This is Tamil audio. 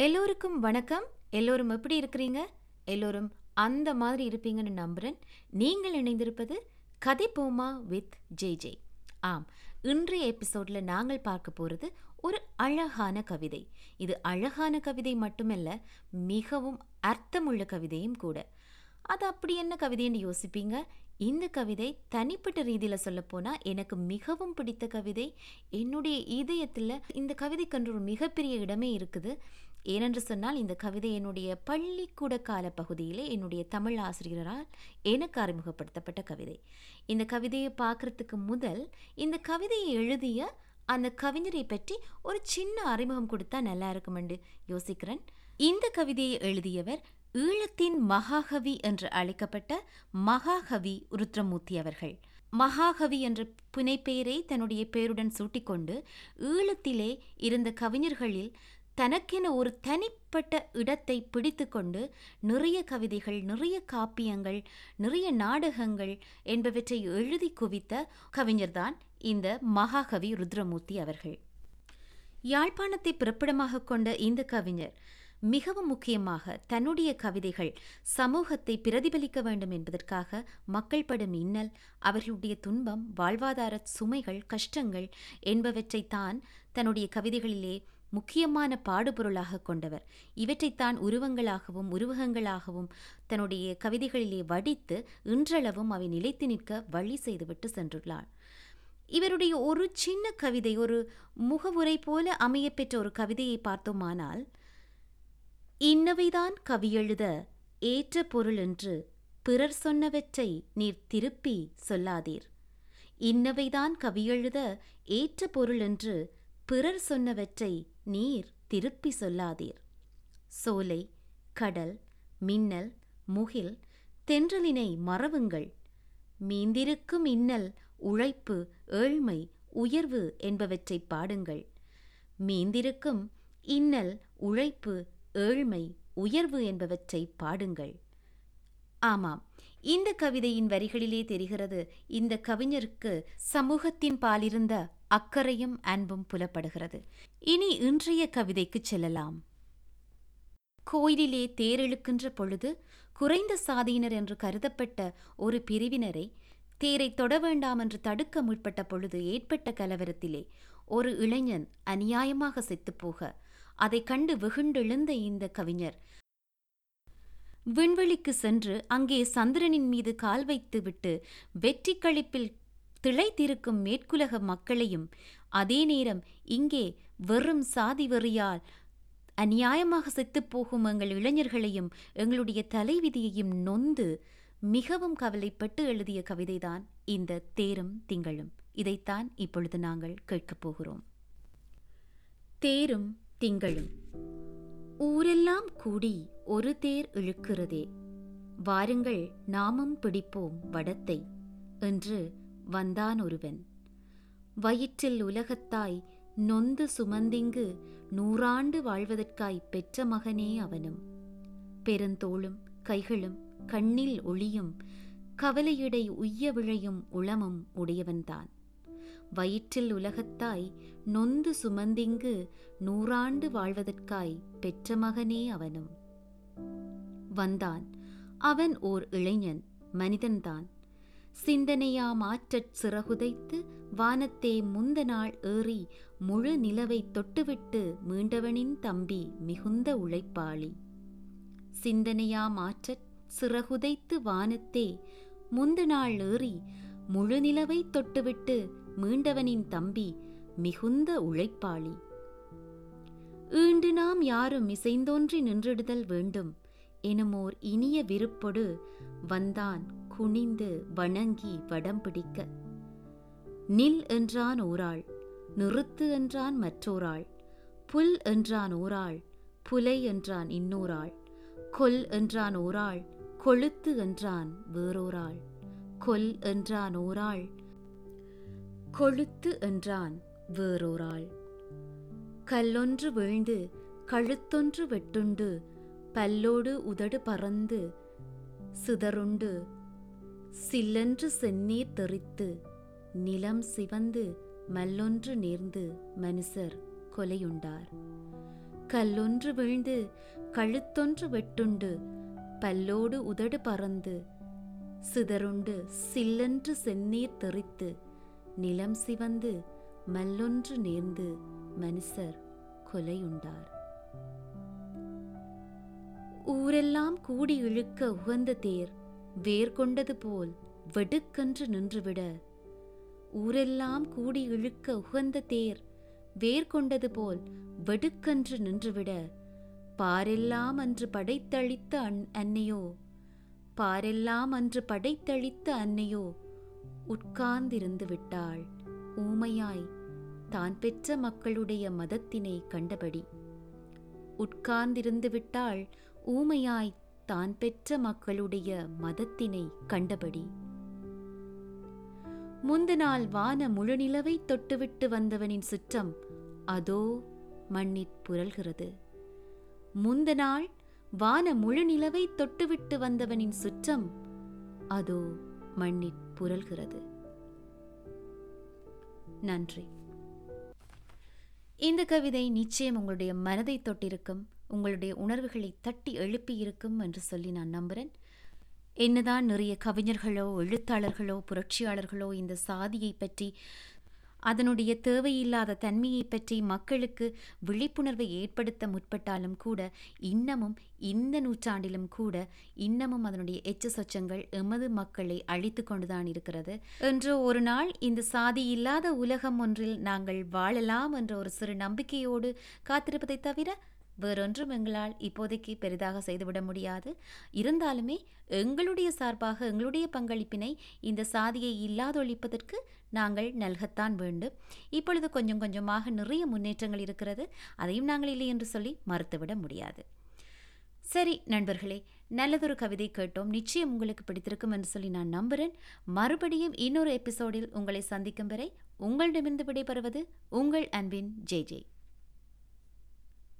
எல்லோருக்கும் வணக்கம். எல்லோரும் எப்படி இருக்கிறீங்க? எல்லோரும் அந்த மாதிரி இருப்பீங்கன்னு நம்புகிறேன் நீங்கள் இணைந்திருப்பது கதை போமா வித் ஜே ஜே. ஆம் இன்றைய எபிசோட்ல நாங்கள் பார்க்க போறது ஒரு அழகான கவிதை. இது அழகான கவிதை மட்டுமல்ல மிகவும் அர்த்தமுள்ள கவிதையும் கூட. அது அப்படி என்ன கவிதைன்னு யோசிப்பீங்க? இந்த கவிதை தனிப்பட்ட ரீதியில் சொல்லப்போனால் எனக்கு மிகவும் பிடித்த கவிதை. என்னுடைய இதயத்தில் இந்த கவிதைக்கன்று ஒரு மிகப்பெரிய இடமே இருக்குது. ஏனென்று சொன்னால் இந்த கவிதை என்னுடைய பள்ளிக்கூட கால பகுதியிலே என்னுடைய தமிழ் ஆசிரியரால் எனக்கு அறிமுகப்படுத்தப்பட்ட கவிதை. இந்த கவிதையை பார்க்கறதுக்கு முதல் இந்த கவிதையை எழுதிய அந்த கவிஞரை பற்றி ஒரு சின்ன அறிமுகம் கொடுத்தா நல்லா இருக்குமெண்டு யோசிக்கிறேன். இந்த கவிதையை எழுதியவர் ஈழத்தின் மகாகவி என்று அழைக்கப்பட்ட மகாகவி ருத்ரமூர்த்தி அவர்கள். மகாகவி என்ற புனைப்பெயரை தன்னுடைய பெயருடன் சூட்டிக்கொண்டு ஈழத்திலே இருந்த கவிஞர்களில் தனக்கென ஒரு தனிப்பட்ட இடத்தை பிடித்துக்கொண்டு நிறைய கவிதைகள் நிறைய காப்பியங்கள் நிறைய நாடகங்கள் என்பவற்றை எழுதி குவித்த கவிஞர்தான் இந்த மகாகவி ருத்ரமூர்த்தி அவர்கள். யாழ்ப்பாணத்தை பிறப்பிடமாக கொண்ட இந்த கவிஞர் மிகவும் முக்கியமாக தன்னுடைய கவிதைகள் சமூகத்தை பிரதிபலிக்க வேண்டும் என்பதற்காக மக்கள் படும் இன்னல் அவர்களுடைய துன்பம் வாழ்வாதார சுமைகள் கஷ்டங்கள் என்பவற்றை தான் தன்னுடைய கவிதைகளிலே முக்கியமான பாடுபொருளாக கொண்டவர். இவற்றைத்தான் உருவங்களாகவும் உருவகங்களாகவும் தன்னுடைய கவிதைகளிலே வடித்து இன்றளவும் அவை நிலைத்து நிற்க வழி செய்துவிட்டு சென்றுள்ளார் இவருடைய ஒரு சின்ன கவிதை ஒரு முகவுரை போல அமையப்பெற்ற ஒரு கவிதையை பார்த்தோமானால் இன்னவைதான் கவியெழுத ஏற்ற பொருள் என்று பிறர் சொன்னவற்றை நீர் திருப்பி சொல்லாதீர். இன்னவைதான் கவியெழுத ஏற்ற பொருள் என்று பிறர் சொன்னவற்றை நீர் திருப்பி சொல்லாதீர். சோலை கடல் மின்னல் முகில் தென்றலினை மறவுங்கள். மீந்திருக்கும் இன்னல் உழைப்பு ஏழ்மை உயர்வு என்பவற்றை பாடுங்கள். மீந்திருக்கும் இன்னல் உழைப்பு ஏழ்மை உயர்வு என்பவற்றை பாடுங்கள். ஆமாம் இந்த கவிதையின் வரிகளிலே தெரிகிறது இந்த கவிஞருக்கு சமூகத்தின் பாலிருந்த அக்கறையும் அன்பும் புலப்படுகிறது. இனி இன்றைய கவிதைக்கு செல்லலாம். கோயிலிலே தேரெழுக்கின்ற பொழுது குறைந்த சாதியினர் என்று கருதப்பட்ட ஒரு பிரிவினரை தேரை தொட வேண்டாம் என்று தடுக்க முற்பட்ட பொழுது ஏற்பட்ட கலவரத்திலே ஒரு இளைஞன் அநியாயமாக செத்துப்போக அதை கண்டு வெகுண்டெழுந்த இந்த கவிஞர் விண்வெளிக்கு சென்று அங்கே சந்திரனின் மீது கால் வைத்துவிட்டு வெற்றி கழிப்பில் திளைத்திருக்கும் மேற்குலக மக்களையும் அதே நேரம் இங்கே வெறும் சாதி வெறியால் அநியாயமாக செத்துப்போகும் எங்கள் இளைஞர்களையும் எங்களுடைய தலைவிதியையும் நொந்து மிகவும் கவலைப்பட்டு எழுதிய கவிதைதான் இந்த தேரும் திங்களும். இதைத்தான் இப்பொழுது நாங்கள் கேட்கப் போகிறோம். தேரும் திங்களும். ஊரெல்லாம் கூடி ஒரு தேர் இழுக்கிறதே. வாருங்கள் நாமும் பிடிப்போம் வடத்தை என்று வந்தான் ஒருவன். வயிற்றில் உலகத்தாய் நொந்து சுமந்திங்கு நூறாண்டு வாழ்வதற்காய் பெற்ற மகனே அவனும். பெருந்தோளும் கைகளும் கண்ணில் ஒளியும் கவலையிடை உய்ய விழையும் உளமும் உடையவன்தான். வயிற்றில் உலகத்தாய் நொந்து சுமந்திங்கு நூறாண்டு வாழ்வதற்காய் பெற்ற மகனே அவனும். வந்தான். அவன் ஓர் இளைஞன் மனிதன்தான். சிந்தனையாம் ஆற்றற் சிறகுதைத்து வானத்தே முந்த நாள் ஏறி முழு நிலவை தொட்டுவிட்டு மீண்டவனின் தம்பி மிகுந்த உழைப்பாளி. சிந்தனையாம் ஆற்றற் சிறகுதைத்து வானத்தே முந்த நாள் ஏறி முழு நிலவை தொட்டுவிட்டு மீண்டவனின் தம்பி மிகுந்த உழைப்பாளி. ஈண்டு நாம் யாரும் இசைந்தோன்றி நின்றிடுதல் வேண்டும். எனுமோர் இனிய விருப்பொடு வந்தான் குனிந்து வணங்கி வடம் பிடிக்க. நில் என்றான் ஓராள் நிறுத்து என்றான் மற்றோராள் புல் என்றான் ஓராள் புலை என்றான் இன்னோராள் கொல் என்றான் ஓராள் கொழுத்து என்றான் வேறோராள் கொல் என்றான் ஓராள் கொழுத்து என்றான் வேறோராள். கல்லொன்று வீழ்ந்து கழுத்தொன்று வெட்டுண்டு பல்லோடு உதடு பறந்து சிதறுண்டு சில்லென்று செந்நீர் தெறித்து நிலம் சிவந்து மல்லொன்று நேர்ந்து மனுஷர் கொலையுண்டார். கல்லொன்று வீழ்ந்து கழுத்தொன்று வெட்டுண்டு பல்லோடு உதடு பறந்து சிதறுண்டு சில்லென்று செந்நீர் தெறித்து நிலம் சிவந்து மல்லொன்று நேர்ந்து மனுஷர் கொலையுண்டார். ஊரெல்லாம் கூடி இழுக்க உகந்த தேர் வேர் கொண்டது போல் வெடுக்கென்று நின்றுவிட. ஊரெல்லாம் கூடி இழுக்க உகந்த தேர் வேர் கொண்டது போல் வெடுக்கென்று நின்றுவிட. பாரெல்லாம் அன்று படைத்தளித்த அன் அன்னையோ? பாரெல்லாம் அன்று படைத்தளித்த அன்னையோ? உட்கார்ந்திருந்து விட்டாள். ஊமையாய் தான் பெற்ற மக்களுடைய மதத்தினை கண்டபடி. உட்கார்ந்திருந்து விட்டாள் ஊமையாய் தான் பெற்ற மக்களுடைய மதத்தினை கண்டபடி. முந்த நாள் வான முழுநிலவை தொட்டுவிட்டு வந்தவனின் சுற்றம் அதோ மண்ணிற் புரள்கிறது. முந்த நாள் வான முழுநிலவை தொட்டுவிட்டு வந்தவனின் சுற்றம் அதோ மண்ணிற் புரள்கிறது. நன்றி. இந்த கவிதை நிச்சயம் உங்களுடைய மனதை தொட்டிருக்கும். உங்களுடைய உணர்வுகளை தட்டி எழுப்பியிருக்கும் என்று சொல்லி நான் நம்புகிறேன் என்னதான் நிறைய கவிஞர்களோ எழுத்தாளர்களோ புரட்சியாளர்களோ இந்த சாதியை பற்றி அதனுடைய தேவையில்லாத தன்மையை பற்றி மக்களுக்கு விழிப்புணர்வை ஏற்படுத்த முற்பட்டாலும் கூட இன்னமும் இந்த நூற்றாண்டிலும் கூட இன்னமும் அதனுடைய எச்ச சொச்சங்கள் எமது மக்களை அழித்து கொண்டுதான் இருக்கிறது. என்று ஒரு நாள் இந்த சாதி இல்லாத உலகம் ஒன்றில் நாங்கள் வாழலாம் என்ற ஒரு சிறு நம்பிக்கையோடு காத்திருப்பதை தவிர வேறொன்றும் எங்களால் இப்போதைக்கு பெரிதாக செய்துவிட முடியாது. இருந்தாலுமே எங்களுடைய சார்பாக எங்களுடைய பங்களிப்பினை இந்த சாதியை இல்லாதொழிப்பதற்கு நாங்கள் நல்கத்தான் வேண்டும். இப்பொழுது கொஞ்சம் கொஞ்சமாக நிறைய முன்னேற்றங்கள் இருக்கிறது. அதையும் நாங்கள் இல்லை என்று சொல்லி மறுத்துவிட முடியாது. சரி நண்பர்களே நல்லதொரு கவிதை கேட்டோம். நிச்சயம் உங்களுக்கு பிடித்திருக்கும் என்று சொல்லி நான் நம்புகிறேன் மறுபடியும் இன்னொரு எபிசோடில் உங்களை சந்திக்கும் வரை உங்களிடமிருந்து விடைபெறுவது உங்கள் அன்பின் ஜே ஜே.